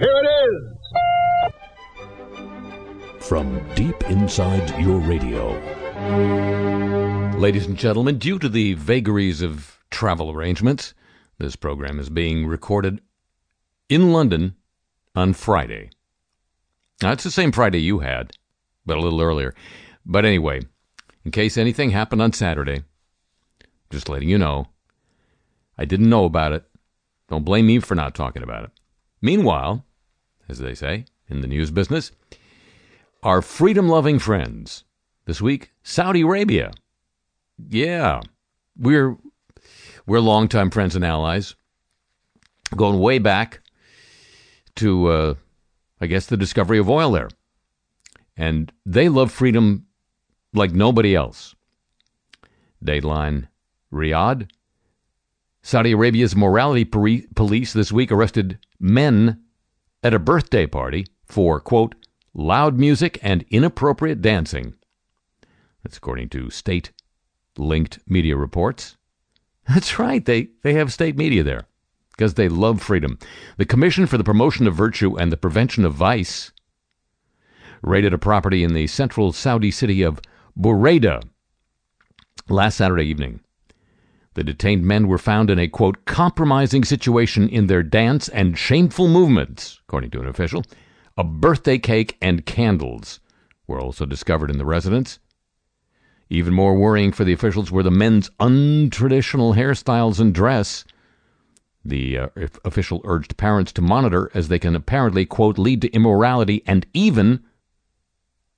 Here it is. From deep inside your radio. Ladies and gentlemen, due to the vagaries of travel arrangements, this program is being recorded in London on Friday. Now, it's the same Friday you had, but a little earlier. But anyway, in case anything happened on Saturday, just letting you know, I didn't know about it. Don't blame me for not talking about it. Meanwhile, as they say in the news business, our freedom loving friends this week, Saudi Arabia. Yeah, we're we're longtime friends and allies, going way back to, uh, I guess, the discovery of oil there, and they love freedom like nobody else. Dateline, Riyadh. Saudi Arabia's morality police this week arrested men at a birthday party for, quote, loud music and inappropriate dancing. That's according to state linked media reports. That's right, they, they have state media there because they love freedom. The Commission for the Promotion of Virtue and the Prevention of Vice raided a property in the central Saudi city of Buraydah last Saturday evening. The detained men were found in a, quote, compromising situation in their dance and shameful movements, according to an official. A birthday cake and candles were also discovered in the residence. Even more worrying for the officials were the men's untraditional hairstyles and dress. The uh, official urged parents to monitor as they can apparently, quote, lead to immorality and even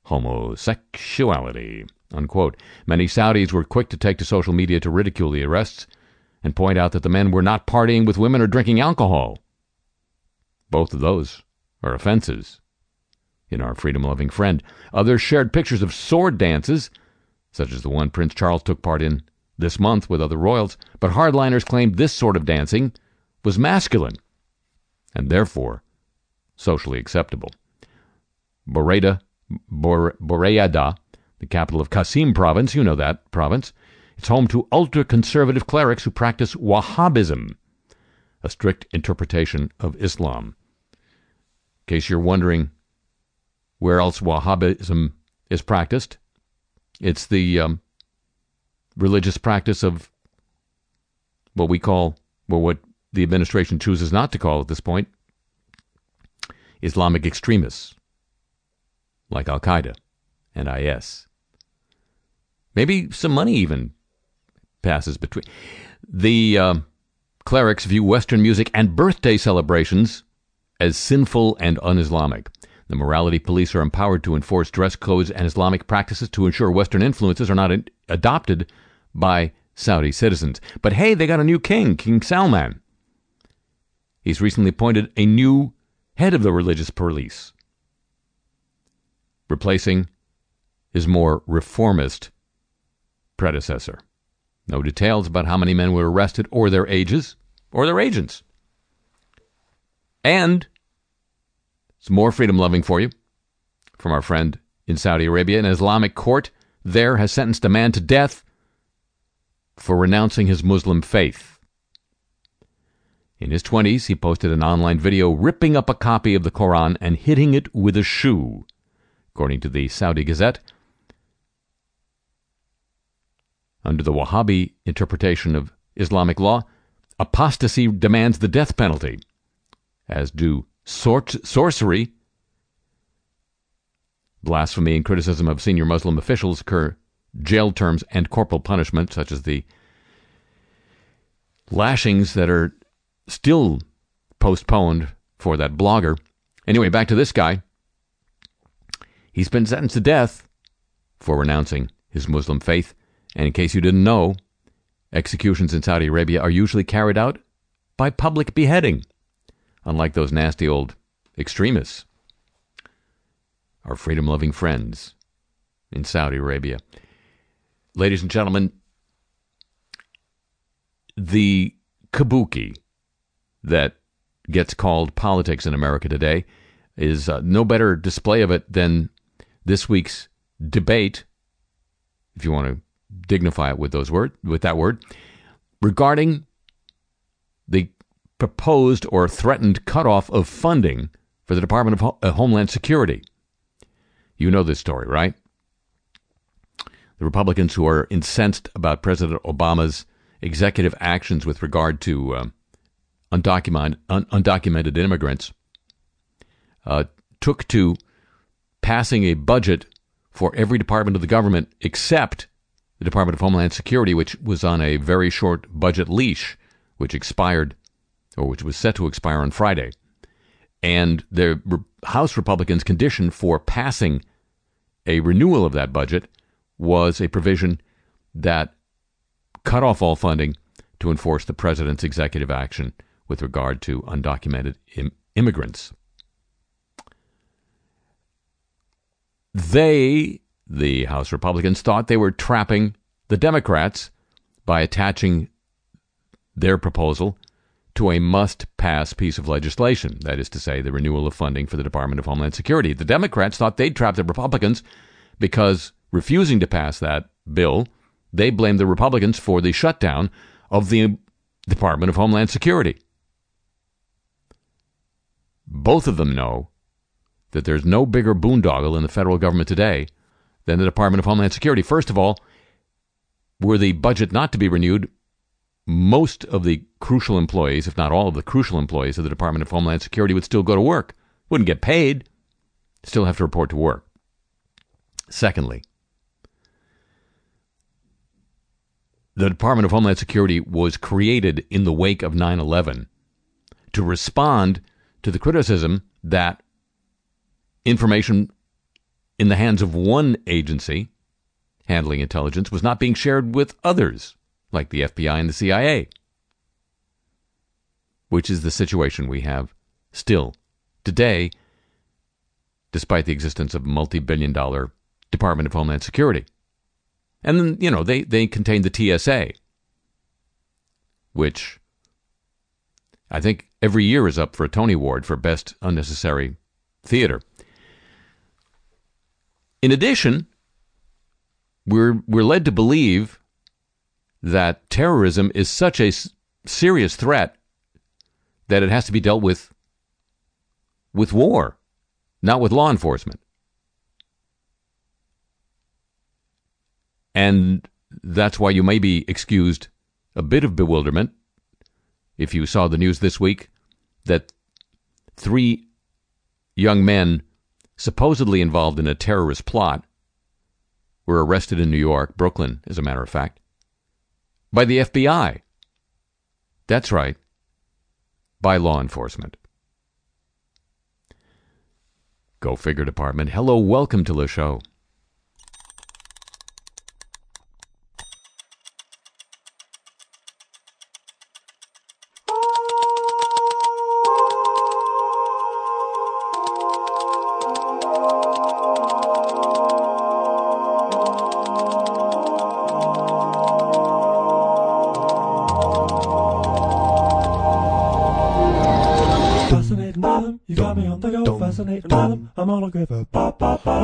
homosexuality, unquote. Many Saudis were quick to take to social media to ridicule the arrests and point out that the men were not partying with women or drinking alcohol. Both of those are offenses in our freedom loving friend. Others shared pictures of sword dances, such as the one Prince Charles took part in this month with other royals, but hardliners claimed this sort of dancing was masculine and therefore socially acceptable. Boreda Bor- Boreyada, the capital of Qasim province. You know that province. It's home to ultra conservative clerics who practice Wahhabism, a strict interpretation of Islam. In case you're wondering where else Wahhabism is practiced, it's the um, religious practice of what we call, well, what the administration chooses not to call at this point, Islamic extremists like Al Qaeda and IS. Maybe some money even passes between. The uh, clerics view Western music and birthday celebrations as sinful and un Islamic. The morality police are empowered to enforce dress codes and Islamic practices to ensure Western influences are not in- adopted by Saudi citizens. But hey, they got a new king, King Salman. He's recently appointed a new head of the religious police replacing his more reformist predecessor. No details about how many men were arrested or their ages or their agents. And some more freedom loving for you from our friend in Saudi Arabia. An Islamic court there has sentenced a man to death for renouncing his Muslim faith. In his 20s, he posted an online video ripping up a copy of the Quran and hitting it with a shoe according to the Saudi Gazette. Under the Wahhabi interpretation of Islamic law, apostasy demands the death penalty, as do sor- sorcery, blasphemy, and criticism of senior Muslim officials occur jail terms and corporal punishment, such as the lashings that are still postponed for that blogger. Anyway, back to this guy. He's been sentenced to death for renouncing his Muslim faith. And in case you didn't know, executions in Saudi Arabia are usually carried out by public beheading, unlike those nasty old extremists. Our freedom loving friends in Saudi Arabia. Ladies and gentlemen, the kabuki that gets called politics in America today is uh, no better display of it than this week's debate, if you want to dignify it with those word with that word, regarding the proposed or threatened cutoff of funding for the Department of Ho- uh, Homeland Security. You know this story, right? The Republicans who are incensed about President Obama's executive actions with regard to uh, undocumented, un- undocumented immigrants uh, took to passing a budget for every department of the government except the Department of Homeland Security, which was on a very short budget leash, which expired, or which was set to expire on Friday. And the House Republicans' condition for passing a renewal of that budget was a provision that cut off all funding to enforce the president's executive action with regard to undocumented Im- immigrants. They, the House Republicans, thought they were trapping the Democrats by attaching their proposal to a must pass piece of legislation, that is to say, the renewal of funding for the Department of Homeland Security. The Democrats thought they'd trap the Republicans because refusing to pass that bill, they blamed the Republicans for the shutdown of the Department of Homeland Security. Both of them know that there's no bigger boondoggle in the federal government today than the Department of Homeland Security. First of all, were the budget not to be renewed, most of the crucial employees, if not all of the crucial employees of the Department of Homeland Security, would still go to work, wouldn't get paid, still have to report to work. Secondly, the Department of Homeland Security was created in the wake of 9 11 to respond to the criticism that information in the hands of one agency handling intelligence was not being shared with others, like the FBI and the CIA, which is the situation we have still today, despite the existence of a multi billion dollar Department of Homeland Security. And then, you know, they, they contain the TSA, which I think every year is up for a Tony Award for Best Unnecessary Theater. In addition, we're, we're led to believe that terrorism is such a serious threat that it has to be dealt with with war, not with law enforcement. And that's why you may be excused a bit of bewilderment if you saw the news this week that three young men supposedly involved in a terrorist plot were arrested in New York, Brooklyn, as a matter of fact, by the FBI. That's right, by law enforcement. Go figure department. Hello, welcome to the show.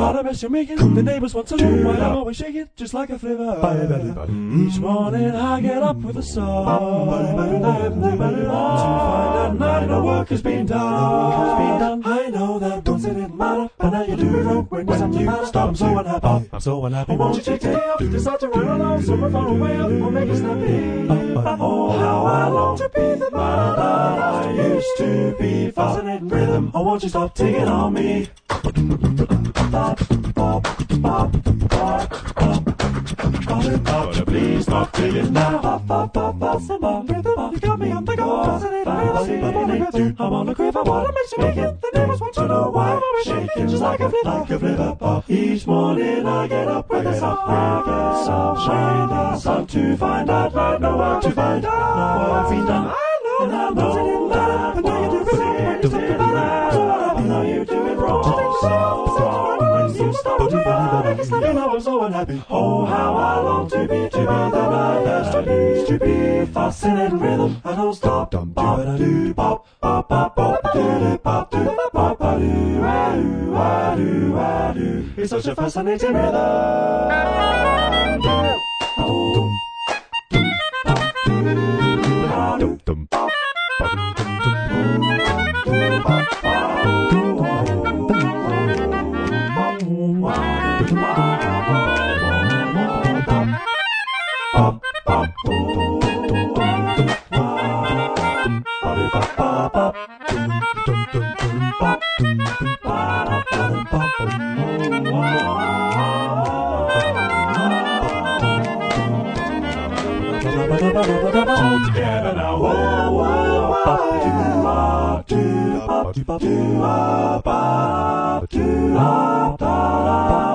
What a mess you're making. The neighbors want to know why I'm always shaking, just like a flivver. Each morning I get up with a song. To find out night no work has been done. I know that once it didn't matter, but now you do when something matters. I'm so unhappy. I'm so unhappy. Won't you take day off? Decide to run along somewhere far away or make it snappy. Oh, how I long to be the man that I used to be. Fascinating rhythm. Oh, won't you stop taking on me? Please stop taking now. Fascinating rhythm. You got me on the go. Fascinating rhythm. I'm on the quiver. What makes you make it? The neighbors want to know why I'm shaking just like a flip, like a pop. Each morning I get up with a song, with a song, the sun to find out, I know where to find out. Know what's been done. I know, I know now you do it wrong. When you say it right, I know you do it wrong. Find out, you know I'm so unhappy. Oh, how I long to be, to be the that I used to be. Fascinating rhythm, I don't stop. Bop, do, bop, bop, bop, bop, do, bop, do, bop, bop, do, ah, do, ah, do, ah, do. It's such a fascinating rhythm. Oh, All together now. Whoa, whoa, whoa. Do-a, do-a, do-a, do-a, ba, do-a, da,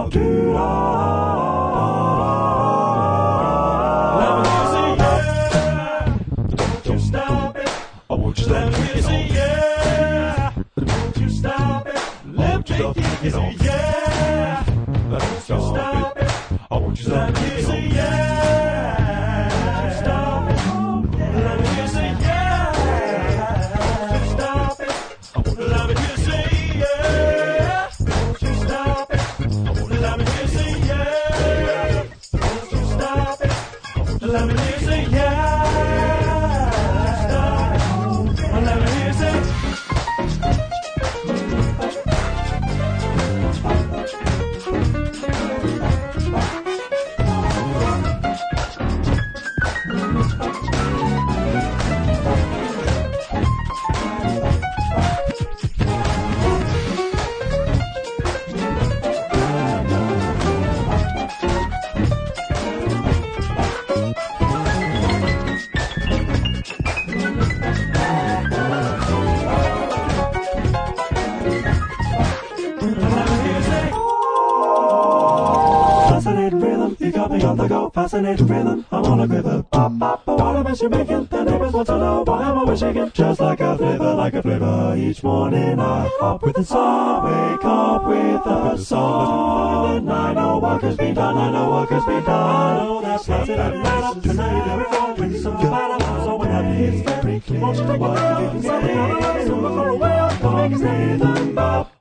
Fascinating rhythm, I'm on a quiver. Pop, pop, bop. What a mess you're making. The neighbors want to know why I'm always shaking. Just like a flavor, like a flavor. Each morning I hop with the song, wake up with a song. And I know work has been done, I know work has been done. I know that's fascinating rhythm. Tonight every phone with some bottom. So when that is very clear, won't you take a look? You can say, I'm so far away. Gonna make his rhythm bop.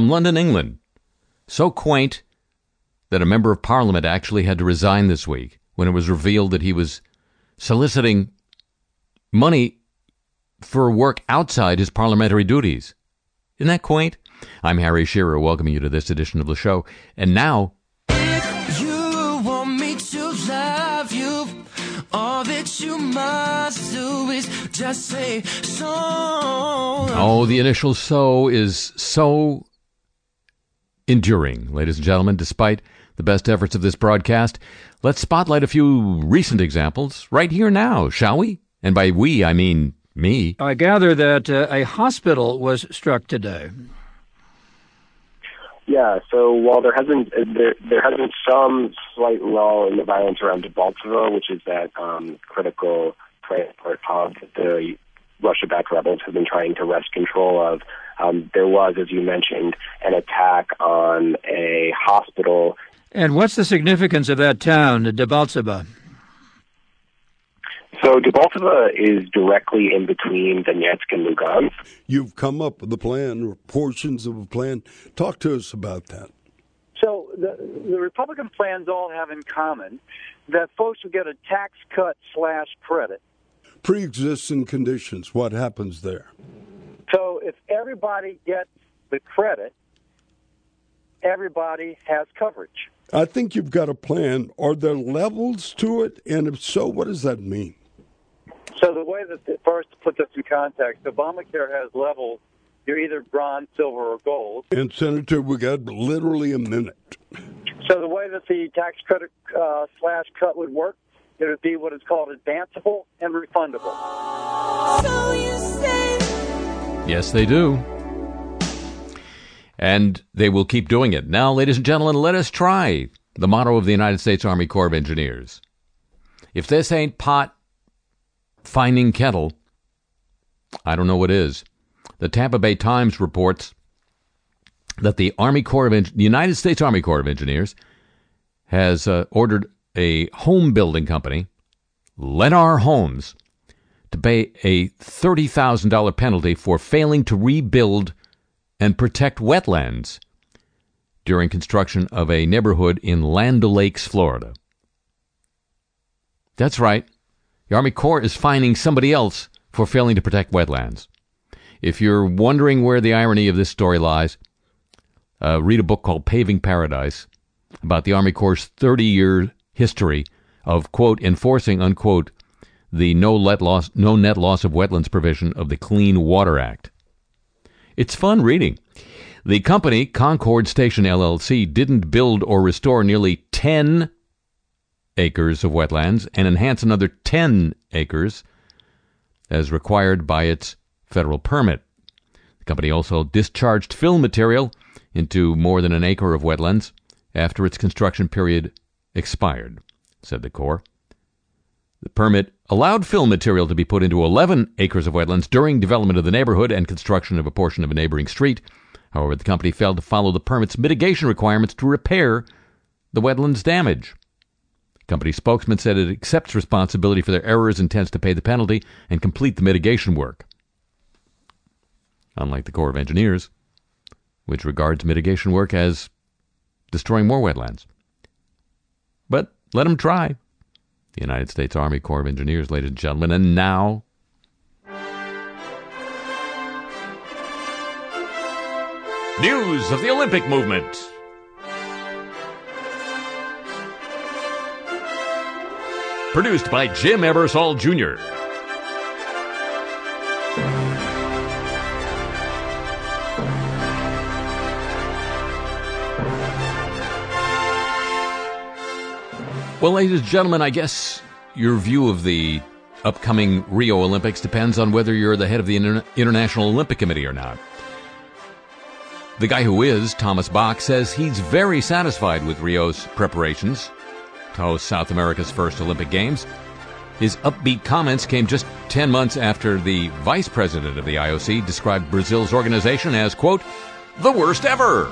From London, England. So quaint that a member of parliament actually had to resign this week when it was revealed that he was soliciting money for work outside his parliamentary duties. Isn't that quaint? I'm Harry Shearer, welcoming you to this edition of the show. And now, If you want me to love you, all that you must do is just say so. oh, the initial so is so enduring, ladies and gentlemen, despite the best efforts of this broadcast. Let's spotlight a few recent examples right here now, shall we? And by we, I mean me. I gather that uh, a hospital was struck today. Yeah, so while there hasn't there there has been some slight lull in the violence around Debaltseve, which is that um, critical transport hub that the Russia-backed rebels have been trying to wrest control of, um, there was, as you mentioned, an attack on a hospital. And what's the significance of that town, Debaltseve? So Debaltseve is directly in between Donetsk and Lugansk. You've come up with a plan or portions of a plan. Talk to us about that. So the, the Republican plans all have in common that folks will get a tax cut slash credit. Pre existing conditions, what happens there? So if everybody gets the credit, everybody has coverage. I think you've got a plan. Are there levels to it? And if so, what does that mean? So the way that, first to put this in context, Obamacare has levels. You're either bronze, silver, or gold. And, Senator, we got literally a minute. So the way that the tax credit uh, slash cut would work, it would be what is called advanceable and refundable. So you say Yes, they do. And they will keep doing it. Now, ladies and gentlemen, let us try the motto of the United States Army Corps of Engineers. If this ain't pot finding kettle, I don't know what is. The Tampa Bay Times reports that the Army Corps of the United States Army Corps of Engineers has uh, ordered a home building company, Lennar Homes, to pay a $30,000 penalty for failing to rebuild and protect wetlands during construction of a neighborhood in Land O'Lakes, Florida. That's right. The Army Corps is fining somebody else for failing to protect wetlands. If you're wondering where the irony of this story lies, uh, read a book called Paving Paradise about the Army Corps' 30 year history of, quote, enforcing, unquote, the no, loss, no net loss of wetlands provision of the Clean Water Act. It's fun reading. The company, Concord Station LLC, didn't build or restore nearly 10 acres of wetlands and enhance another 10 acres as required by its federal permit. The company also discharged fill material into more than an acre of wetlands after its construction period expired, said the Corps. The permit allowed fill material to be put into 11 acres of wetlands during development of the neighborhood and construction of a portion of a neighboring street. However, the company failed to follow the permit's mitigation requirements to repair the wetlands damage. Company spokesman said it accepts responsibility for their errors, intends to pay the penalty, and complete the mitigation work. Unlike the Corps of Engineers, which regards mitigation work as destroying more wetlands. But let them try. The United States Army Corps of Engineers, ladies and gentlemen, and now. News of the Olympic movement. Produced by Jim Ebersol Jr. Well, ladies and gentlemen, I guess your view of the upcoming Rio Olympics depends on whether you're the head of the Inter- International Olympic Committee or not. The guy who is, Thomas Bach, says he's very satisfied with Rio's preparations to host South America's first Olympic Games. His upbeat comments came just 10 months after the vice president of the IOC described Brazil's organization as, quote, the worst ever.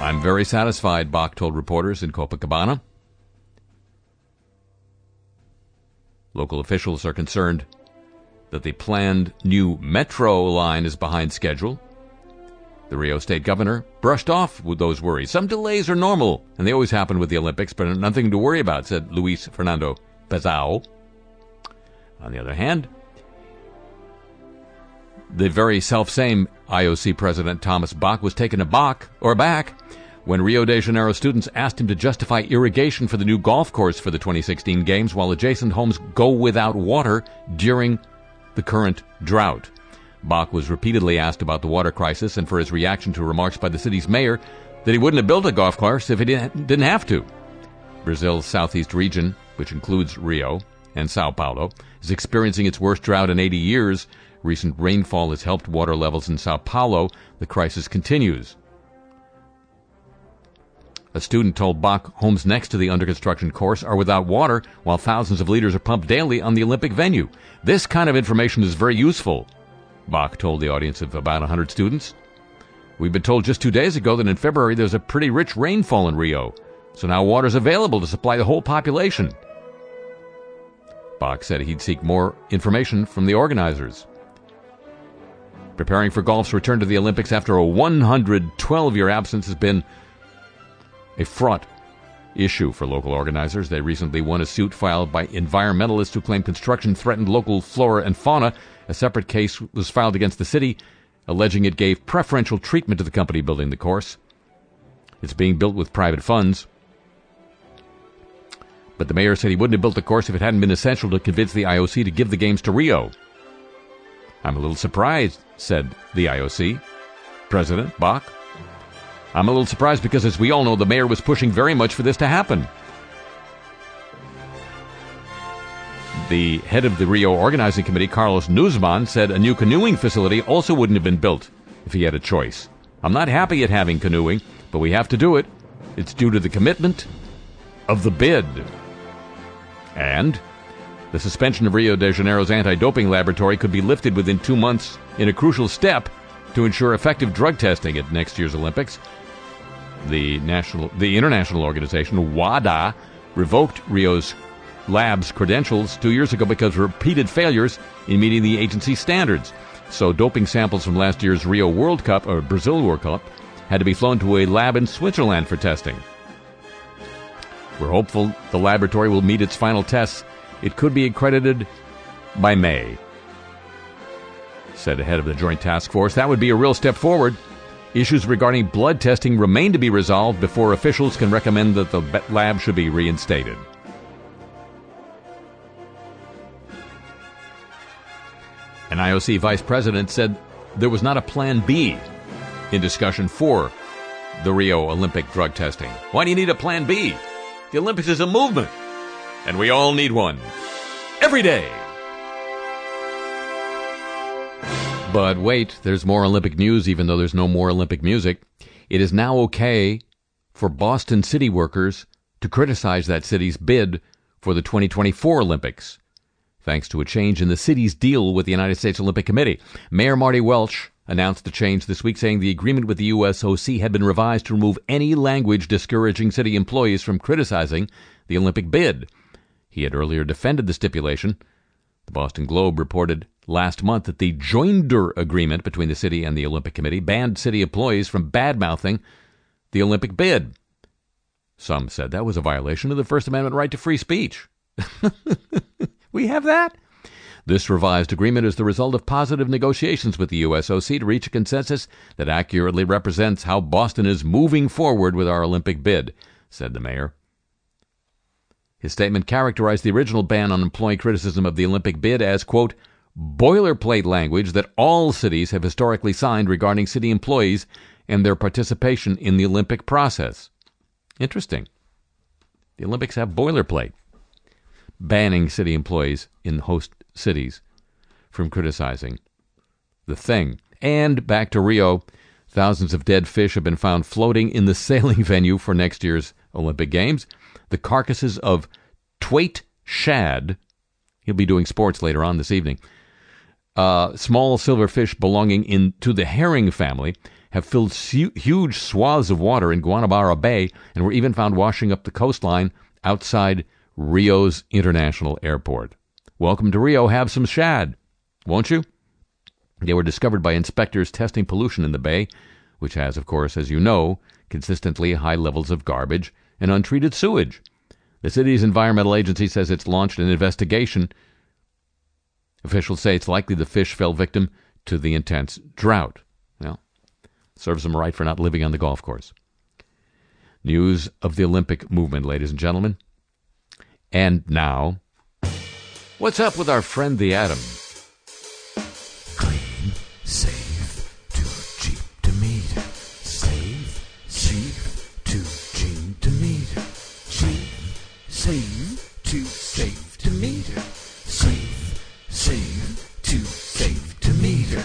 I'm very satisfied, Bach told reporters in Copacabana. Local officials are concerned that the planned new metro line is behind schedule. The Rio State governor brushed off with those worries. Some delays are normal, and they always happen with the Olympics, but nothing to worry about, said Luis Fernando Pezao. On the other hand, the very self-same IOC president Thomas Bach was taken aback or aback when Rio de Janeiro students asked him to justify irrigation for the new golf course for the 2016 games while adjacent homes go without water during the current drought. Bach was repeatedly asked about the water crisis and for his reaction to remarks by the city's mayor that he wouldn't have built a golf course if he didn't have to. Brazil's southeast region, which includes Rio and Sao Paulo, is experiencing its worst drought in 80 years. Recent rainfall has helped water levels in Sao Paulo. The crisis continues. A student told Bach homes next to the under construction course are without water, while thousands of liters are pumped daily on the Olympic venue. This kind of information is very useful, Bach told the audience of about 100 students. We've been told just two days ago that in February there's a pretty rich rainfall in Rio, so now water is available to supply the whole population. Bach said he'd seek more information from the organizers. Preparing for golf's return to the Olympics after a 112 year absence has been a fraught issue for local organizers. They recently won a suit filed by environmentalists who claim construction threatened local flora and fauna. A separate case was filed against the city, alleging it gave preferential treatment to the company building the course. It's being built with private funds. But the mayor said he wouldn't have built the course if it hadn't been essential to convince the IOC to give the games to Rio. I'm a little surprised, said the IOC. President Bach. I'm a little surprised because, as we all know, the mayor was pushing very much for this to happen. The head of the Rio Organizing Committee, Carlos Nuzman, said a new canoeing facility also wouldn't have been built if he had a choice. I'm not happy at having canoeing, but we have to do it. It's due to the commitment of the bid. And the suspension of Rio de Janeiro's anti doping laboratory could be lifted within two months in a crucial step to ensure effective drug testing at next year's Olympics the national, the international organization WADA revoked Rio's lab's credentials two years ago because of repeated failures in meeting the agency's standards. So doping samples from last year's Rio World Cup or Brazil World Cup had to be flown to a lab in Switzerland for testing. We're hopeful the laboratory will meet its final tests it could be accredited by May. Said the head of the Joint Task Force, that would be a real step forward. Issues regarding blood testing remain to be resolved before officials can recommend that the lab should be reinstated. An IOC vice president said there was not a plan B in discussion for the Rio Olympic drug testing. Why do you need a plan B? The Olympics is a movement, and we all need one. Every day. But wait, there's more Olympic news, even though there's no more Olympic music. It is now okay for Boston city workers to criticize that city's bid for the 2024 Olympics, thanks to a change in the city's deal with the United States Olympic Committee. Mayor Marty Walsh announced the change this week, saying the agreement with the USOC had been revised to remove any language discouraging city employees from criticizing the Olympic bid. He had earlier defended the stipulation. The Boston Globe reported last month that the joinder agreement between the city and the Olympic Committee banned city employees from badmouthing the Olympic bid. Some said that was a violation of the First Amendment right to free speech. we have that? This revised agreement is the result of positive negotiations with the USOC to reach a consensus that accurately represents how Boston is moving forward with our Olympic bid, said the mayor. His statement characterized the original ban on employee criticism of the Olympic bid as, quote, boilerplate language that all cities have historically signed regarding city employees and their participation in the Olympic process. Interesting. The Olympics have boilerplate banning city employees in host cities from criticizing the thing. And back to Rio, thousands of dead fish have been found floating in the sailing venue for next year's Olympic Games. The carcasses of Twaite shad, he'll be doing sports later on this evening, uh, small silverfish belonging in, to the herring family have filled su- huge swaths of water in Guanabara Bay and were even found washing up the coastline outside Rio's International Airport. Welcome to Rio. Have some shad, won't you? They were discovered by inspectors testing pollution in the bay, which has, of course, as you know, consistently high levels of garbage and untreated sewage. The city's environmental agency says it's launched an investigation Officials say it's likely the fish fell victim to the intense drought. Well, serves them right for not living on the golf course. News of the Olympic movement, ladies and gentlemen. And now, what's up with our friend the atom? Clean, safe, safe, to safe to meter. Safe, safe, to safe to meter.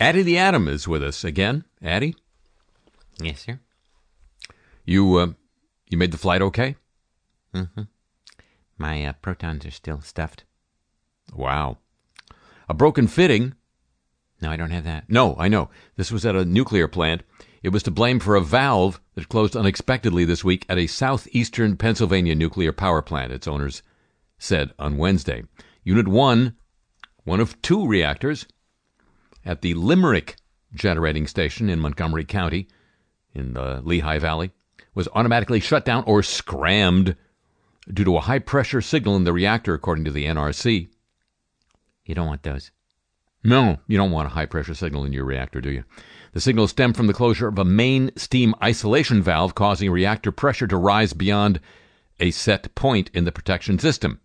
Addie the Atom is with us again. Addie, Yes, sir. you uh, you made the flight okay? Mm-hmm. My uh, protons are still stuffed. Wow. A broken fitting. No, I don't have that. No, I know. This was at a nuclear plant. It was to blame for a valve that closed unexpectedly this week at a southeastern Pennsylvania nuclear power plant, its owners said on Wednesday. Unit 1, one of two reactors, at the Limerick generating station in Montgomery County in the Lehigh Valley, was automatically shut down or scrammed due to a high pressure signal in the reactor, according to the NRC. You don't want those. No, you don't want a high pressure signal in your reactor, do you? The signal stemmed from the closure of a main steam isolation valve, causing reactor pressure to rise beyond a set point in the protection system.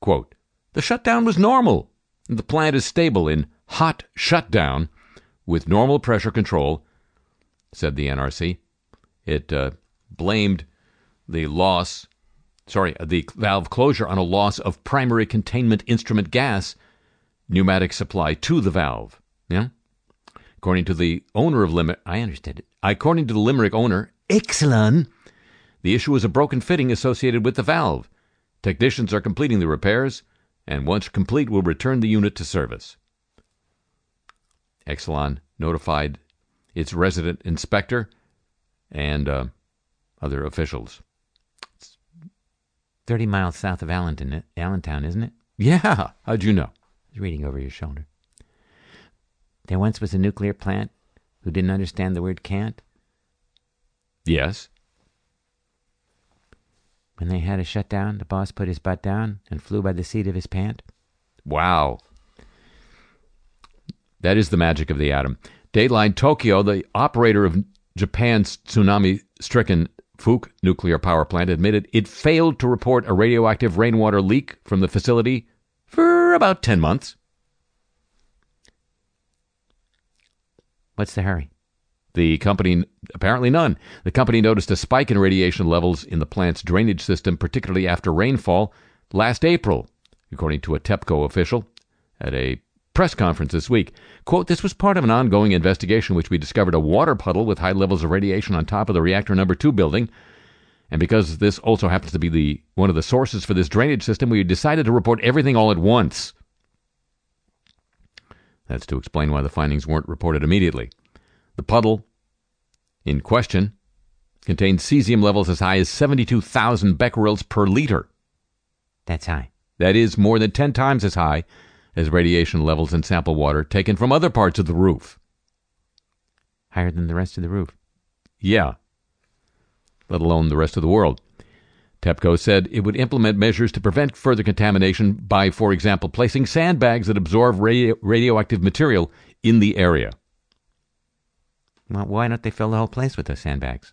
Quote, the shutdown was normal. The plant is stable in hot shutdown with normal pressure control, said the NRC. It uh, blamed the loss, sorry, the valve closure on a loss of primary containment instrument gas pneumatic supply to the valve. Yeah? According to the owner of Limerick, I understand it. according to the Limerick owner, Exelon, the issue was a broken fitting associated with the valve. Technicians are completing the repairs, and once complete, will return the unit to service. Exelon notified its resident inspector and uh, other officials. It's 30 miles south of Allentown, Allentown, isn't it? Yeah, how'd you know? Was reading over your shoulder. There once was a nuclear plant who didn't understand the word can't. Yes. When they had a shutdown, the boss put his butt down and flew by the seat of his pant. Wow. That is the magic of the atom. Dateline Tokyo, the operator of Japan's tsunami stricken Fuke nuclear power plant, admitted it failed to report a radioactive rainwater leak from the facility for about 10 months. What's the hurry? The company, apparently none. The company noticed a spike in radiation levels in the plant's drainage system, particularly after rainfall, last April, according to a TEPCO official at a press conference this week. Quote, this was part of an ongoing investigation which we discovered a water puddle with high levels of radiation on top of the reactor number two building. And because this also happens to be the one of the sources for this drainage system, we decided to report everything all at once. That's to explain why the findings weren't reported immediately. The puddle in question contained cesium levels as high as 72,000 becquerels per liter. That's high. That is more than 10 times as high as radiation levels in sample water taken from other parts of the roof. Higher than the rest of the roof. Yeah. Let alone the rest of the world. TEPCO said it would implement measures to prevent further contamination by, for example, placing sandbags that absorb radio- radioactive material in the area. Well, why don't they fill the whole place with those sandbags?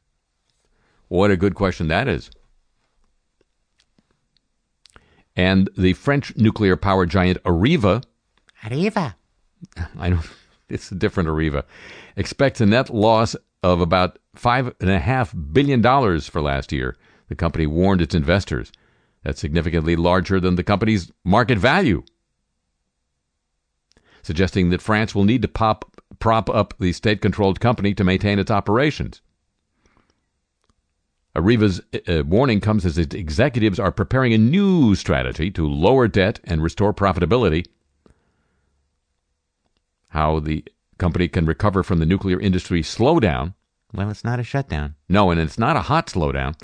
What a good question that is. And the French nuclear power giant Areva, Arriva. I don't, it's a different Areva, expects a net loss of about five and a half billion dollars for last year. The company warned its investors. That's significantly larger than the company's market value, suggesting that France will need to pop, prop up the state controlled company to maintain its operations. Areva's uh, warning comes as its executives are preparing a new strategy to lower debt and restore profitability. How the company can recover from the nuclear industry slowdown. Well, it's not a shutdown. No, and it's not a hot slowdown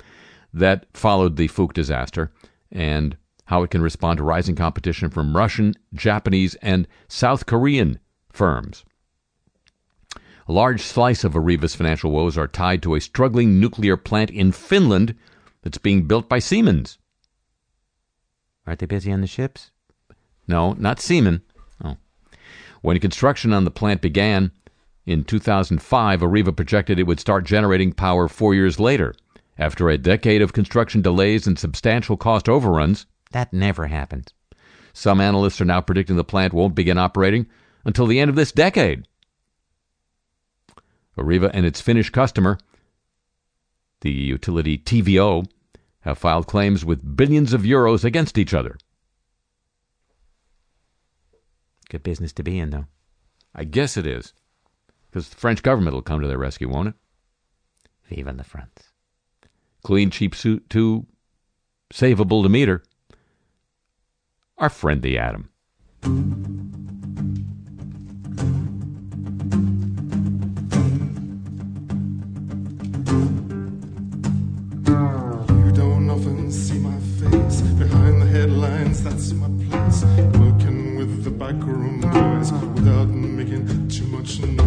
that followed the Fuke disaster, and how it can respond to rising competition from Russian, Japanese, and South Korean firms. A large slice of Areva's financial woes are tied to a struggling nuclear plant in Finland that's being built by Siemens. Aren't they busy on the ships? No, not Siemens. Oh. When construction on the plant began in 2005, Areva projected it would start generating power four years later. After a decade of construction delays and substantial cost overruns, That never happened. some analysts are now predicting the plant won't begin operating until the end of this decade. Areva and its Finnish customer, the utility TVO, have filed claims with billions of euros against each other. Good business to be in, though. I guess it is. Because the French government will come to their rescue, won't it? Vive the France. Clean, cheap suit, too savable to meter. Our friend the atom. You don't often see my face behind the headlines. That's my place. Working with the backroom boys without making too much noise.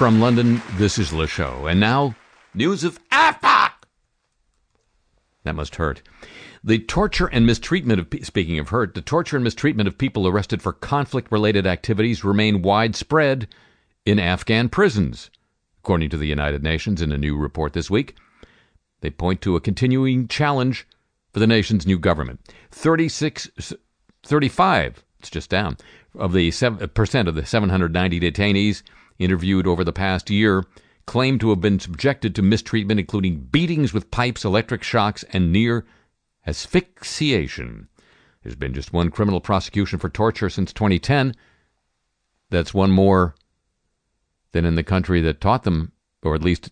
From London, this is Le Show. And now, news of AFPAC! That must hurt. The torture and mistreatment of, speaking of hurt, the torture and mistreatment of people arrested for conflict related activities remain widespread in Afghan prisons, according to the United Nations in a new report this week. They point to a continuing challenge for the nation's new government. 36, 35, it's just down, of the seven, percent of the 790 detainees interviewed over the past year claim to have been subjected to mistreatment, including beatings with pipes, electric shocks, and near asphyxiation. There's been just one criminal prosecution for torture since 2010. That's one more than in the country that taught them, or at least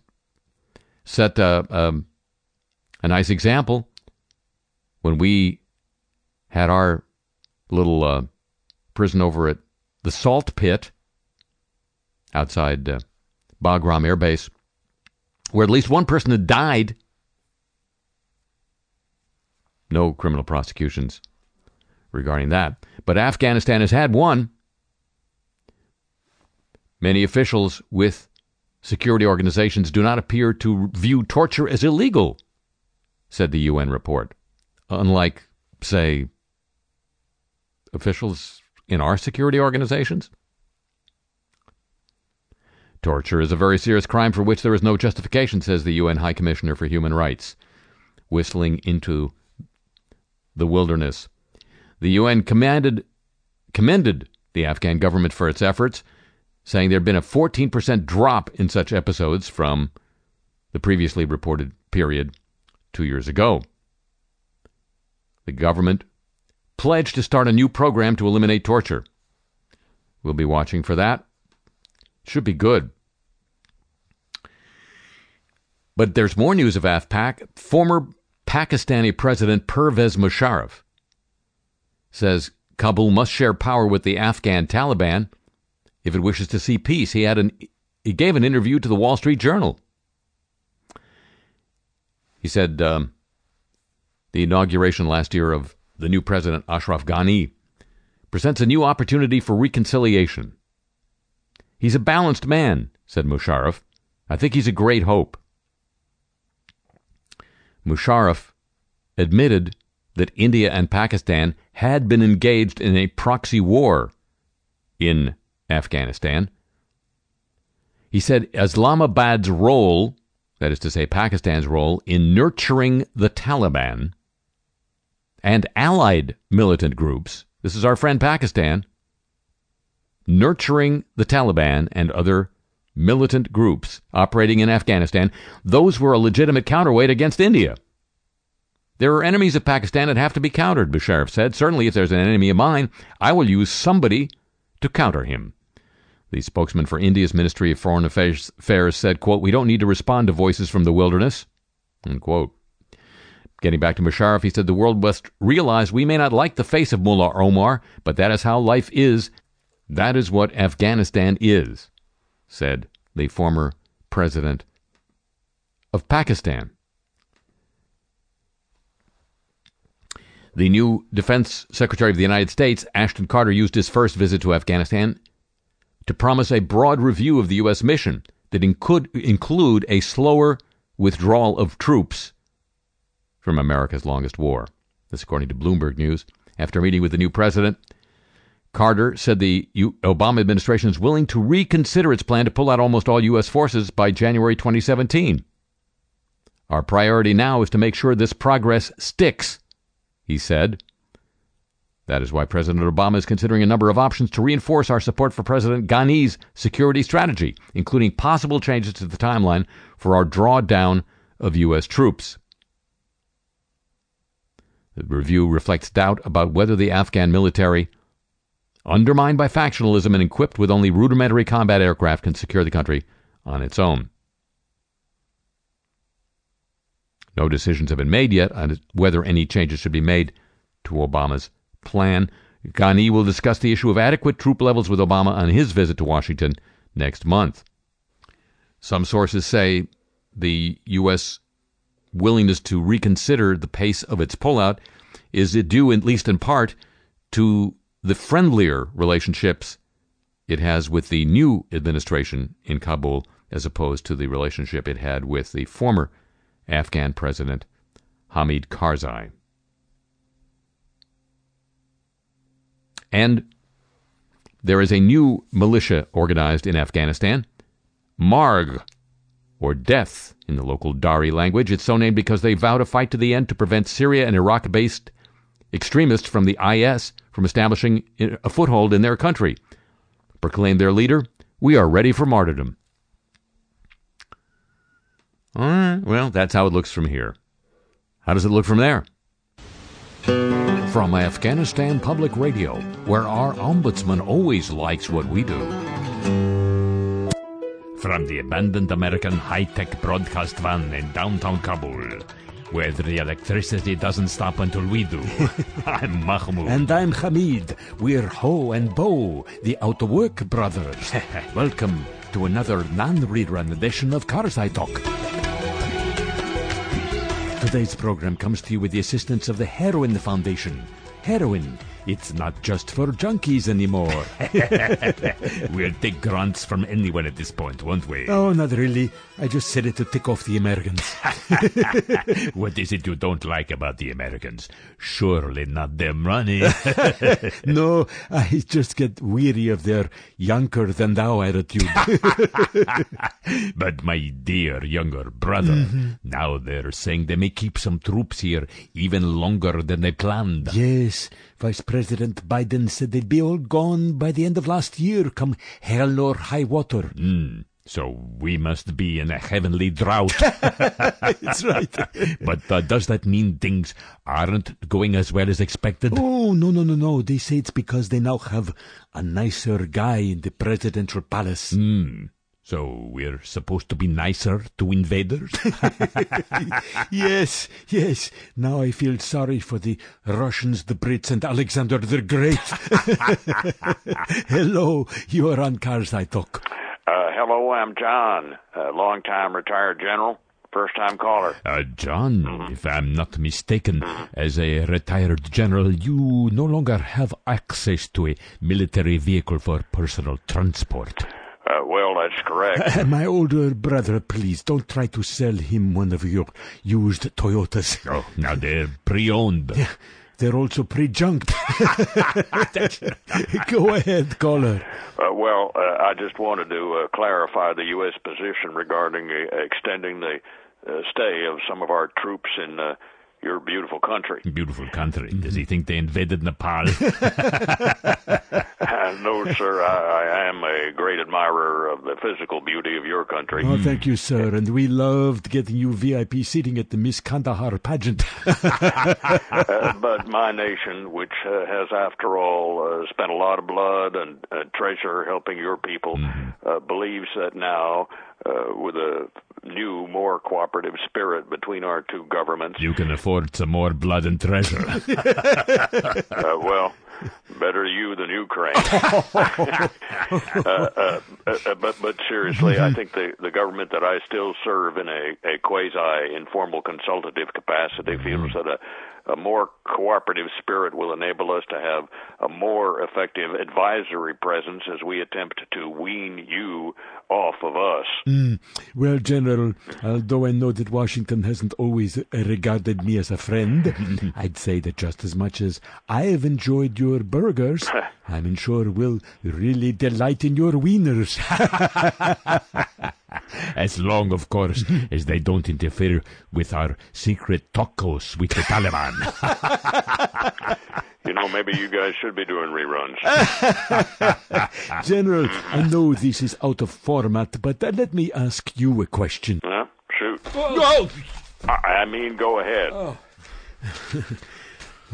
set a, um, a nice example when we had our little uh, prison over at the Salt Pit outside uh, Bagram Air Base, where at least one person had died. No criminal prosecutions regarding that. But Afghanistan has had one. Many officials with security organizations do not appear to view torture as illegal, said the UN report. Unlike, say, officials in our security organizations. Torture is a very serious crime for which there is no justification, says the UN High Commissioner for Human Rights, whistling into the wilderness. The UN commanded, commended the Afghan government for its efforts, saying there had been a 14% drop in such episodes from the previously reported period two years ago. The government pledged to start a new program to eliminate torture. We'll be watching for that. Should be good. But there's more news of AFPAC. Former Pakistani President Pervez Musharraf says Kabul must share power with the Afghan Taliban if it wishes to see peace. He had an he gave an interview to the Wall Street Journal. He said um, the inauguration last year of the new president Ashraf Ghani presents a new opportunity for reconciliation. He's a balanced man, said Musharraf. I think he's a great hope. Musharraf admitted that India and Pakistan had been engaged in a proxy war in Afghanistan. He said Islamabad's role, that is to say, Pakistan's role, in nurturing the Taliban and allied militant groups, this is our friend Pakistan, nurturing the Taliban and other militant groups operating in Afghanistan, those were a legitimate counterweight against India. There are enemies of Pakistan that have to be countered, Musharraf said. Certainly, if there's an enemy of mine, I will use somebody to counter him. The spokesman for India's Ministry of Foreign Affairs said, quote, We don't need to respond to voices from the wilderness. Unquote. Getting back to Musharraf, he said the world must realize we may not like the face of Mullah Omar, but that is how life is. That is what Afghanistan is, said the former president of Pakistan. The new Defense Secretary of the United States, Ashton Carter, used his first visit to Afghanistan to promise a broad review of the U.S. mission that could include a slower withdrawal of troops from America's longest war. This, according to Bloomberg News. After meeting with the new president, Carter said the U- Obama administration is willing to reconsider its plan to pull out almost all U.S. forces by January 2017. Our priority now is to make sure this progress sticks, he said. That is why President Obama is considering a number of options to reinforce our support for President Ghani's security strategy, including possible changes to the timeline for our drawdown of U.S. troops. The review reflects doubt about whether the Afghan military, undermined by factionalism and equipped with only rudimentary combat aircraft, can secure the country on its own. No decisions have been made yet on whether any changes should be made to Obama's plan. Ghani will discuss the issue of adequate troop levels with Obama on his visit to Washington next month. Some sources say the U.S. willingness to reconsider the pace of its pullout is due, at least in part, to the friendlier relationships it has with the new administration in Kabul as opposed to the relationship it had with the former Afghan president, Hamid Karzai. And there is a new militia organized in Afghanistan, Marg, or Death in the local Dari language. It's so named because they vow to fight to the end to prevent Syria and Iraq based extremists from the IS from establishing a foothold in their country. Proclaimed their leader, We are ready for martyrdom. All right, well, that's how it looks from here. How does it look from there? From Afghanistan Public Radio, where our ombudsman always likes what we do. From the abandoned American high tech broadcast van in downtown Kabul, where the electricity doesn't stop until we do. I'm Mahmoud. And I'm Hamid. We're Ho and Bo, the Out of Work brothers. Welcome to another non rerun edition of Karzai Talk. Today's program comes to you with the assistance of the Heroin Foundation. Heroin, it's not just for junkies anymore. we'll take grants from anyone at this point, won't we? Oh, not really. I just said it to tick off the Americans. what is it you don't like about the Americans? Surely not their money. no, I just get weary of their younger than thou attitude. but my dear younger brother, Mm-hmm. now they're saying they may keep some troops here even longer than they planned. yes, Vice President Biden said they'd be all gone by the end of last year, come hell or high water. Hmm. So we must be in a heavenly drought. That's right. but uh, does that mean things aren't going as well as expected? Oh, no, no, no, no. They say it's because they now have a nicer guy in the presidential palace. Hmm. So we're supposed to be nicer to invaders? yes, yes. Now I feel sorry for the Russians, the Brits, and Alexander the Great. Hello, you are on Karzai Talk. Uh, hello, I'm John, a long-time retired general, first-time caller. Uh, John, if I'm not mistaken, as a retired general, you no longer have access to a military vehicle for personal transport. Uh, well, that's correct. Uh, my older brother, please don't try to sell him one of your used Toyotas. Oh, now they're pre-owned. Yeah, they're also pre-junked. Go ahead, caller. Uh, well, uh, I just wanted to uh, clarify the U.S. position regarding uh, extending the uh, stay of some of our troops in uh, your beautiful country. Beautiful country. Does he think they invaded Nepal? Uh, no, sir. I, I am a great admirer of the physical beauty of your country. Oh, thank you, sir. And we loved getting you VIP seating at the Miss Kandahar pageant. uh, but my nation, which uh, has, after all, uh, spent a lot of blood and uh, treasure helping your people, uh, believes that now, uh, with a new, more cooperative spirit between our two governments, you can afford some more blood and treasure. uh, well, better you than Ukraine. uh, uh, uh, but but seriously, I think the the government that I still serve in a, a quasi informal consultative capacity feels that a a more cooperative spirit will enable us to have a more effective advisory presence as we attempt to wean you off of us. Mm. Well, General, although I know that Washington hasn't always regarded me as a friend, I'd say that just as much as I've enjoyed your burgers, I'm sure will really delight in your wieners. as long, of course, as they don't interfere with our secret tacos with the Taliban. You know, maybe you guys should be doing reruns. General, I know this is out of format, but uh, let me ask you a question. Huh? Shoot. No! I, I mean, go ahead.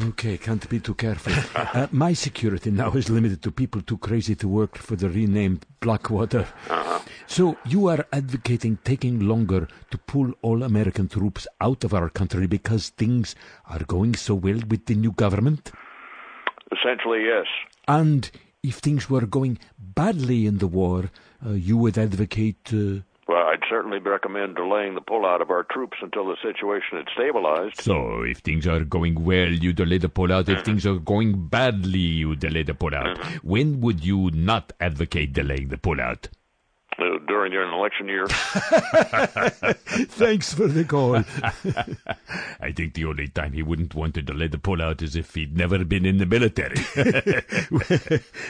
Okay, can't be too careful. Uh, my security now is limited to people too crazy to work for the renamed Blackwater. So you are advocating taking longer to pull all American troops out of our country because things are going so well with the new government? Essentially, yes. And if things were going badly in the war, uh, you would advocate. Uh, Well, I'd certainly recommend delaying the pullout of our troops until the situation had stabilized. so, if things are going well, you delay the pullout. If mm-hmm. things are going badly, you delay the pullout. Mm-hmm. When would you not advocate delaying the pullout? Uh, during an election year. Thanks for the call. I think the only time he wouldn't want to delay the pullout is if he'd never been in the military.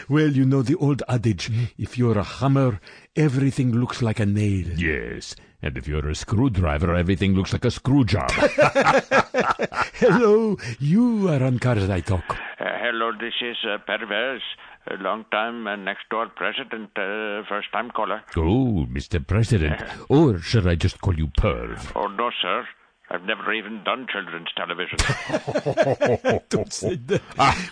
well, you know the old adage if you're a hammer, everything looks like a nail. Yes. And if you're a screwdriver, everything looks like a screw job. Hello, you are on Karzai Talk. Uh, hello, this is uh, Pervez, a long-time uh, next-door president, uh, first-time caller. Oh, Mr. President. Or should I just call you Perv? Oh, no, sir. I've never even done children's television. Don't say that.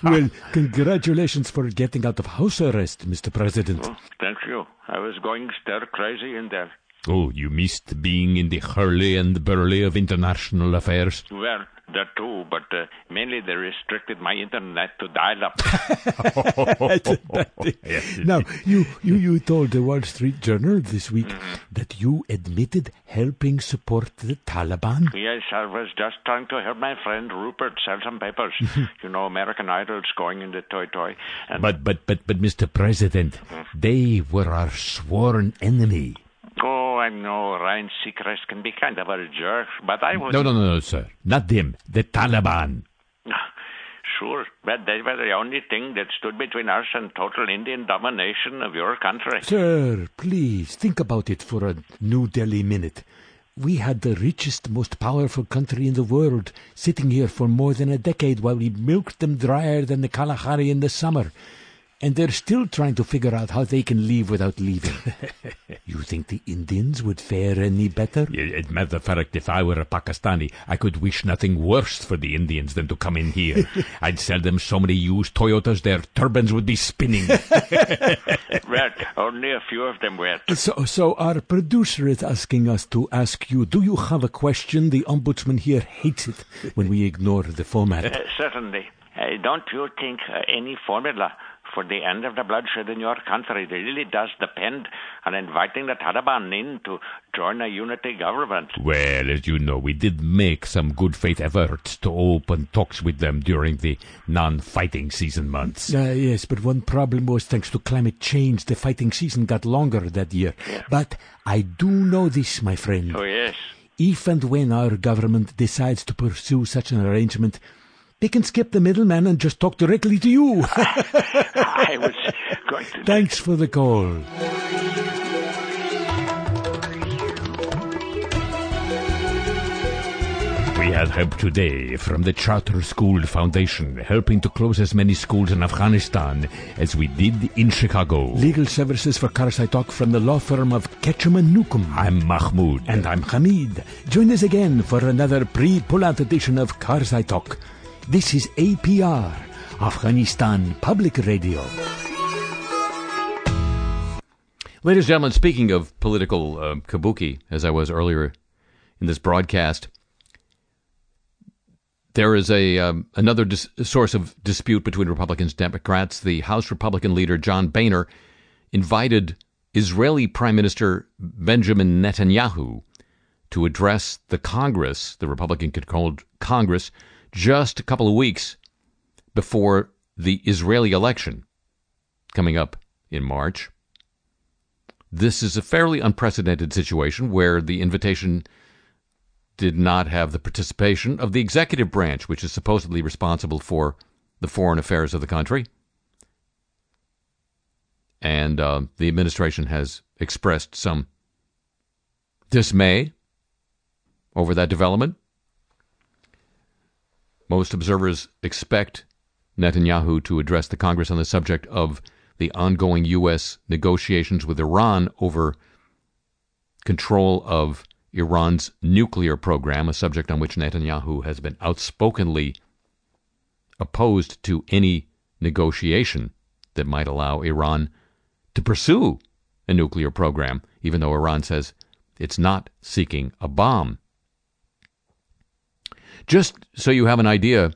well, congratulations for getting out of house arrest, Mr. President. Oh, thank you. I was going stir-crazy in there. Oh, you missed being in the hurly and burly of international affairs. Well, that too, but uh, mainly they restricted my internet to dial-up. That's a bad thing. now, you, you, you told the Wall Street Journal this week mm-hmm. that you admitted helping support the Taliban. yes, I was just trying to help my friend Rupert sell some papers. Mm-hmm. you know, American Idol's going in the toy-toy. And But, but, but, but, Mr. President, mm-hmm. they were our sworn enemy. I know Ryan Seacrest can be kind of a jerk, but I was No, no, no, no, sir. Not them. The Taliban. sure. But they were the only thing that stood between us and total Indian domination of your country. Sir, please think about it for a New Delhi minute. We had the richest, most powerful country in the world sitting here for more than a decade while we milked them drier than the Kalahari in the summer. And they're still trying to figure out how they can leave without leaving. you think the Indians would fare any better? It, matter of fact, if I were a Pakistani, I could wish nothing worse for the Indians than to come in here. I'd sell them so many used Toyotas, their turbans would be spinning. well, only a few of them were. so, so our producer is asking us to ask you, do you have a question? The ombudsman here hates it when we ignore the format. Uh, certainly. Uh, don't you think uh, any formula for the end of the bloodshed in your country It really does depend on inviting the Taliban in to join a unity government? Well, as you know, we did make some good faith efforts to open talks with them during the non fighting season months. Uh, yes, but one problem was thanks to climate change, the fighting season got longer that year. Yeah. But I do know this, my friend. Oh, yes. If and when our government decides to pursue such an arrangement, they can skip the middleman and just talk directly to you. I was going to. Thanks for the call. We had help today from the Charter School Foundation, helping to close as many schools in Afghanistan as we did in Chicago. Legal services for Karzai Talk from the law firm of Ketchum and Newcomb. I'm Mahmoud. And I'm Hamid. Join us again for another pre-pull-out edition of Karzai Talk. This is APR, Afghanistan Public Radio. Ladies and gentlemen, speaking of political uh, kabuki, as I was earlier in this broadcast, there is a um, another dis- source of dispute between Republicans and Democrats. The House Republican leader John Boehner invited Israeli Prime Minister Benjamin Netanyahu to address the Congress, the Republican-controlled Congress, just a couple of weeks before the Israeli election coming up in March. This is a fairly unprecedented situation where the invitation did not have the participation of the executive branch, which is supposedly responsible for the foreign affairs of the country. And uh, the administration has expressed some dismay over that development. Most observers expect Netanyahu to address the Congress on the subject of the ongoing U.S. negotiations with Iran over control of Iran's nuclear program, a subject on which Netanyahu has been outspokenly opposed to any negotiation that might allow Iran to pursue a nuclear program, even though Iran says it's not seeking a bomb. Just so you have an idea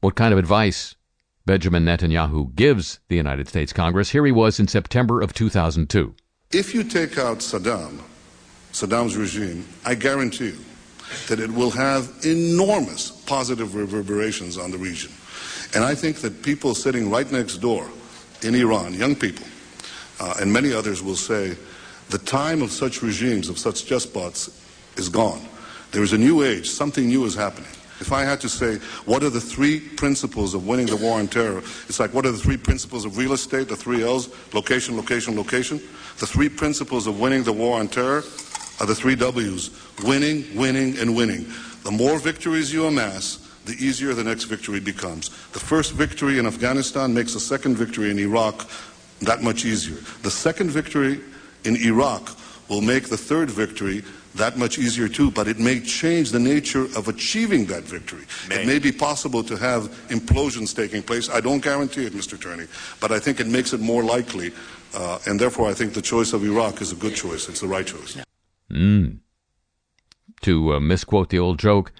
what kind of advice Benjamin Netanyahu gives the United States Congress, here he was in September of 2002. If you take out Saddam, Saddam's regime, I guarantee you that it will have enormous positive reverberations on the region. And I think that people sitting right next door in Iran, young people, uh, and many others will say the time of such regimes, of such despots, is gone. There is a new age, something new is happening. If I had to say, what are the three principles of winning the war on terror? It's like, what are the three principles of real estate, the three L's? Location, location, location. The three principles of winning the war on terror are the three W's winning, winning, and winning. The more victories you amass, the easier the next victory becomes. The first victory in Afghanistan makes the second victory in Iraq that much easier. The second victory in Iraq will make the third victory that much easier too, but it may change the nature of achieving that victory. It may be possible to have implosions taking place. I don't guarantee it, Mr. Turney, but I think it makes it more likely, uh, and therefore I think the choice of Iraq is a good choice. It's the right choice. Mm. To uh, misquote the old joke,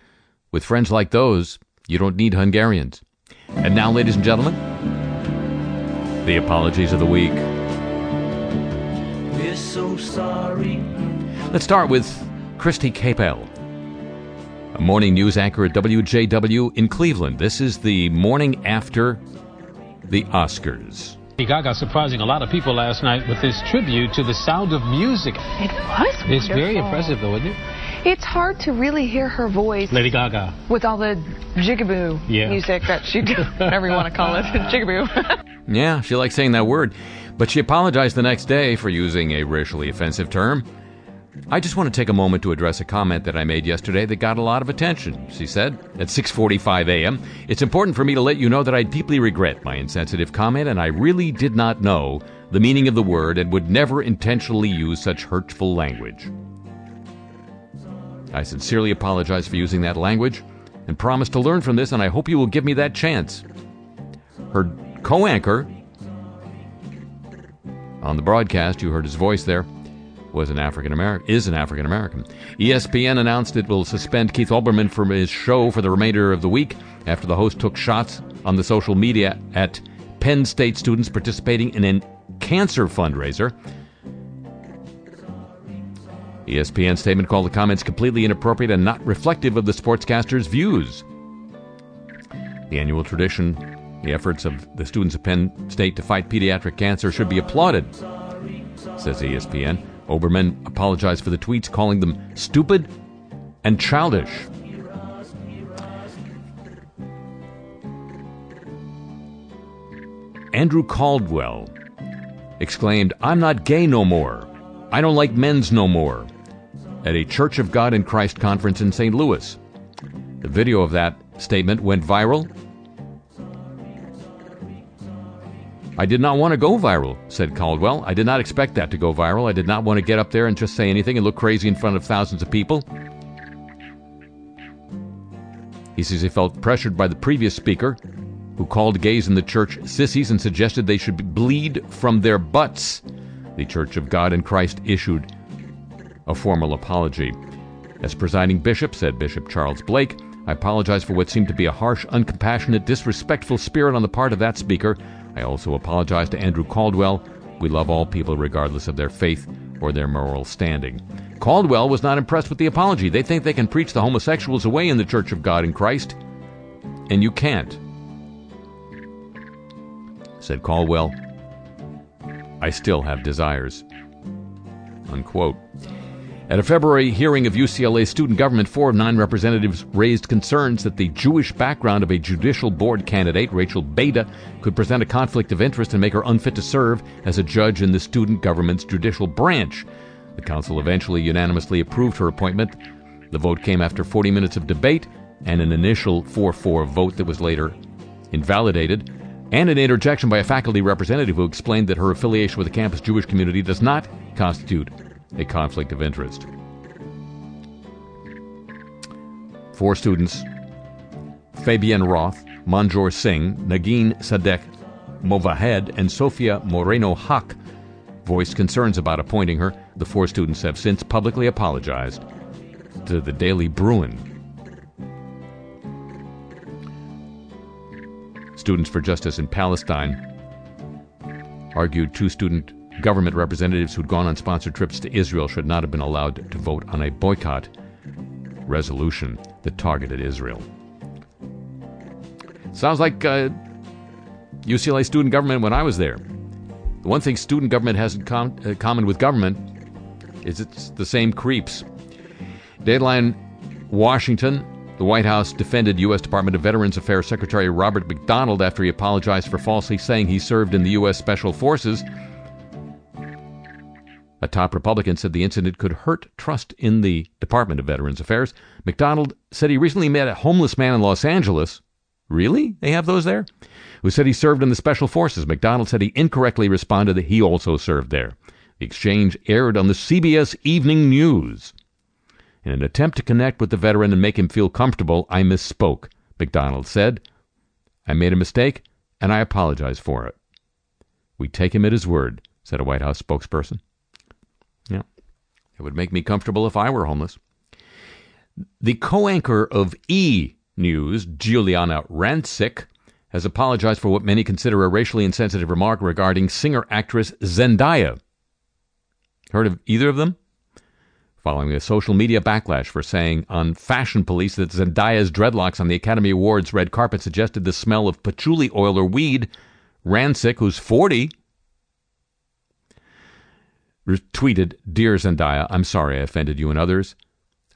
with friends like those, you don't need Hungarians. And now, ladies and gentlemen, the apologies of the week. We're so sorry. Let's start with Kristi Capel, a morning news anchor at WJW in Cleveland. This is the morning after the Oscars. Lady Gaga surprising a lot of people last night with this tribute to the sound of music. It was It's very impressive, though, isn't it? It's hard to really hear her voice Lady Gaga. with all the jigaboo Yeah. music that she, does, whatever you want to call it, jigaboo. Yeah, she likes saying that word, but she apologized the next day for using a racially offensive term. I just want to take a moment to address a comment that I made yesterday that got a lot of attention. She said at 6:45 a.m., "It's important for me to let you know that I deeply regret my insensitive comment and I really did not know the meaning of the word and would never intentionally use such hurtful language." I sincerely apologize for using that language and promise to learn from this and I hope you will give me that chance. Her co-anchor on the broadcast, you heard his voice there, was an African American is an African American. ESPN announced it will suspend Keith Olbermann from his show for the remainder of the week after the host took shots on the social media at Penn State students participating in a cancer fundraiser. ESPN statement called the comments completely inappropriate and not reflective of the sportscaster's views. The annual tradition, the efforts of the students of Penn State to fight pediatric cancer should be applauded, says ESPN. Olbermann apologized for the tweets, calling them stupid and childish. Andrew Caldwell exclaimed, I'm not gay no more. I don't like men's no more. At a Church of God in Christ conference in St. Louis. The video of that statement went viral. I did not want to go viral, said Caldwell. I did not expect that to go viral. I did not want to get up there and just say anything and look crazy in front of thousands of people. He says he felt pressured by the previous speaker, who called gays in the church sissies and suggested they should bleed from their butts. The Church of God in Christ issued a formal apology. As presiding bishop, said Bishop Charles Blake, I apologize for what seemed to be a harsh, uncompassionate, disrespectful spirit on the part of that speaker. I also apologize to Andrew Caldwell. We love all people regardless of their faith or their moral standing. Caldwell was not impressed with the apology. They think they can preach the homosexuals away in the Church of God in Christ, and you can't. Said Caldwell, I still have desires. Unquote. At a February hearing of UCLA student government, four of nine representatives raised concerns that the Jewish background of a judicial board candidate, Rachel Beyda, could present a conflict of interest and make her unfit to serve as a judge in the student government's judicial branch. The council eventually unanimously approved her appointment. The vote came after 40 minutes of debate and an initial 4 4 vote that was later invalidated, and an interjection by a faculty representative who explained that her affiliation with the campus Jewish community does not constitute a conflict of interest. Four students Fabian Roth, Manjot Singh, Nagin Sadek Movahed, and Sofia Moreno Haq voiced concerns about appointing her. The four students have since publicly apologized to the Daily Bruin. Students for Justice in Palestine argued two student government representatives who'd gone on sponsored trips to Israel should not have been allowed to vote on a boycott resolution that targeted Israel. Sounds like uh, UCLA student government when I was there. The one thing student government has in com- uh, common with government is it's the same creeps. Deadline Washington. The White House defended U.S. Department of Veterans Affairs Secretary Robert McDonald after he apologized for falsely saying he served in the U.S. Special Forces. A top Republican said the incident could hurt trust in the Department of Veterans Affairs. McDonald said he recently met a homeless man in Los Angeles. Really? They have those there? Who said he served in the Special Forces. McDonald said he incorrectly responded that he also served there. The exchange aired on the CBS Evening News. In an attempt to connect with the veteran and make him feel comfortable, I misspoke, McDonald said. I made a mistake, and I apologize for it. We take him at his word, said a White House spokesperson. It would make me comfortable if I were homeless. The co anchor of E! News, Giuliana Rancic, has apologized for what many consider a racially insensitive remark regarding singer actress Zendaya. Heard of either of them? Following a social media backlash for saying on Fashion Police that Zendaya's dreadlocks on the Academy Awards red carpet suggested the smell of patchouli oil or weed, Rancic, who's 40, tweeted, Dear Zendaya, I'm sorry I offended you and others.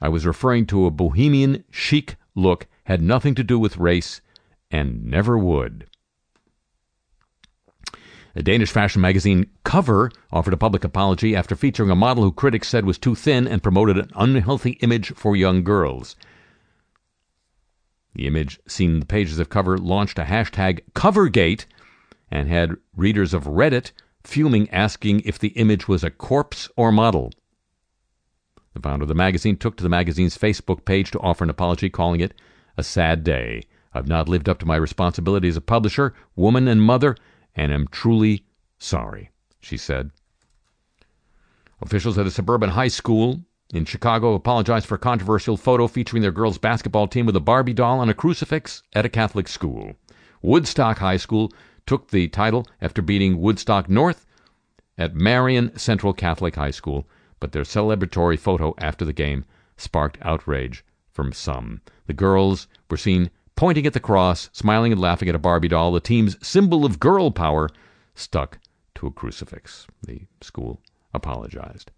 I was referring to a bohemian chic look, had nothing to do with race, and never would. The Danish fashion magazine Cover offered a public apology after featuring a model who critics said was too thin and promoted an unhealthy image for young girls. The image seen in the pages of Cover launched a hashtag Covergate and had readers of Reddit fuming asking if the image was a corpse or model. The founder of the magazine took to the magazine's Facebook page to offer an apology, calling it a sad day. I've not lived up to my responsibility as a publisher, woman, and mother, and am truly sorry, she said. Officials at a suburban high school in Chicago apologized for a controversial photo featuring their girls' basketball team with a Barbie doll on a crucifix at a Catholic school. Woodstock High School took the title after beating Woodstock North at Marion Central Catholic High School, but their celebratory photo after the game sparked outrage from some. The girls were seen pointing at the cross, smiling and laughing at a Barbie doll, the team's symbol of girl power, stuck to a crucifix. The school apologized.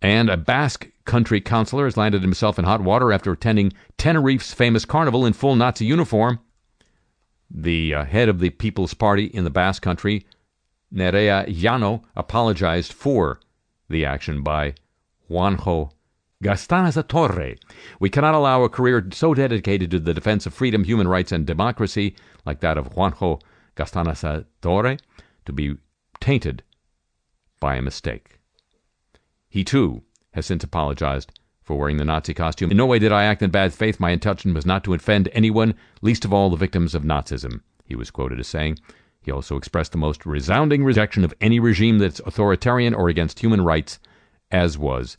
And a Basque country councilor has landed himself in hot water after attending Tenerife's famous carnival in full Nazi uniform. The uh, head of the People's Party in the Basque country, Nerea Llano, apologized for the action by Juanjo Gastanas Torre. We cannot allow a career so dedicated to the defense of freedom, human rights, and democracy, like that of Juanjo Gastanas Torre, to be tainted by a mistake. He, too, has since apologized for wearing the Nazi costume. In no way did I act in bad faith. My intention was not to offend anyone, least of all the victims of Nazism, he was quoted as saying. He also expressed the most resounding rejection of any regime that's authoritarian or against human rights, as was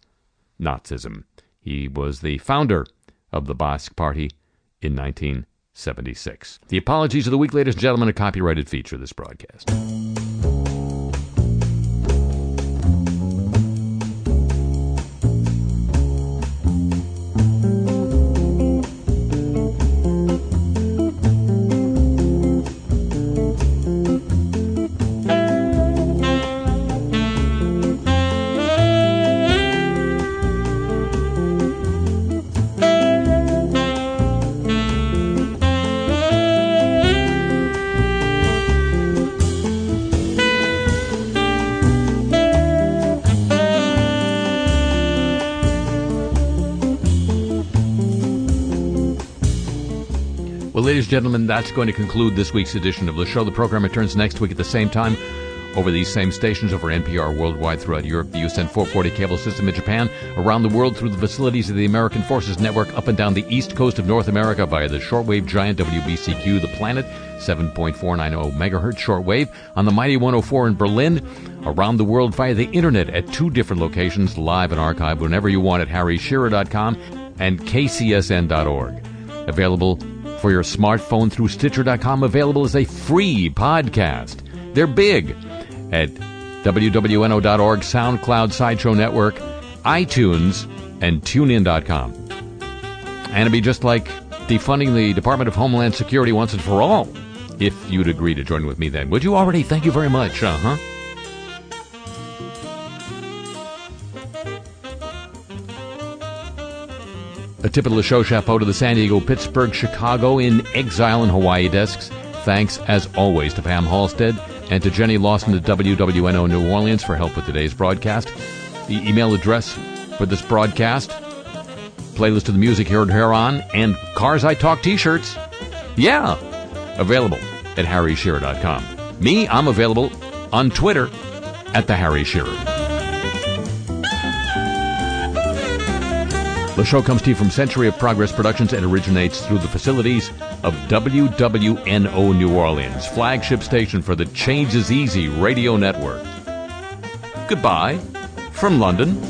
Nazism. He was the founder of the Basque Party in 1976. The apologies of the week, ladies and gentlemen, a copyrighted feature of this broadcast. Gentlemen, that's going to conclude this week's edition of the show. The program returns next week at the same time over these same stations over NPR worldwide throughout Europe, the USEN 440 cable system in Japan, around the world through the facilities of the American Forces Network, up and down the east coast of North America via the shortwave giant WBCQ, the planet, 7.490 megahertz shortwave, on the mighty 104 in Berlin, around the world via the internet at two different locations, live and archived whenever you want at harryshearer.com and kcsn.org. Available for your smartphone through Stitcher.com, available as a free podcast. They're big at WWNO.org, SoundCloud, Sideshow Network, iTunes, and TuneIn.com. And it'd be just like defunding the Department of Homeland Security once and for all, if you'd agree to join with me then. Would you already? Thank you very much. Uh huh. A tip of the show chapeau to the San Diego, Pittsburgh, Chicago, in exile and Hawaii desks. Thanks, as always, to Pam Halstead and to Jenny Lawson at WWNO New Orleans for help with today's broadcast. The email address for this broadcast, playlist of the music heard here on, and Karzai Talk t-shirts. Yeah, available at harryshearer.com. Me, I'm available on Twitter at the Harry Shearer. The show comes to you from Century of Progress Productions and originates through the facilities of WWNO New Orleans, flagship station for the Change is Easy radio network. Goodbye from London.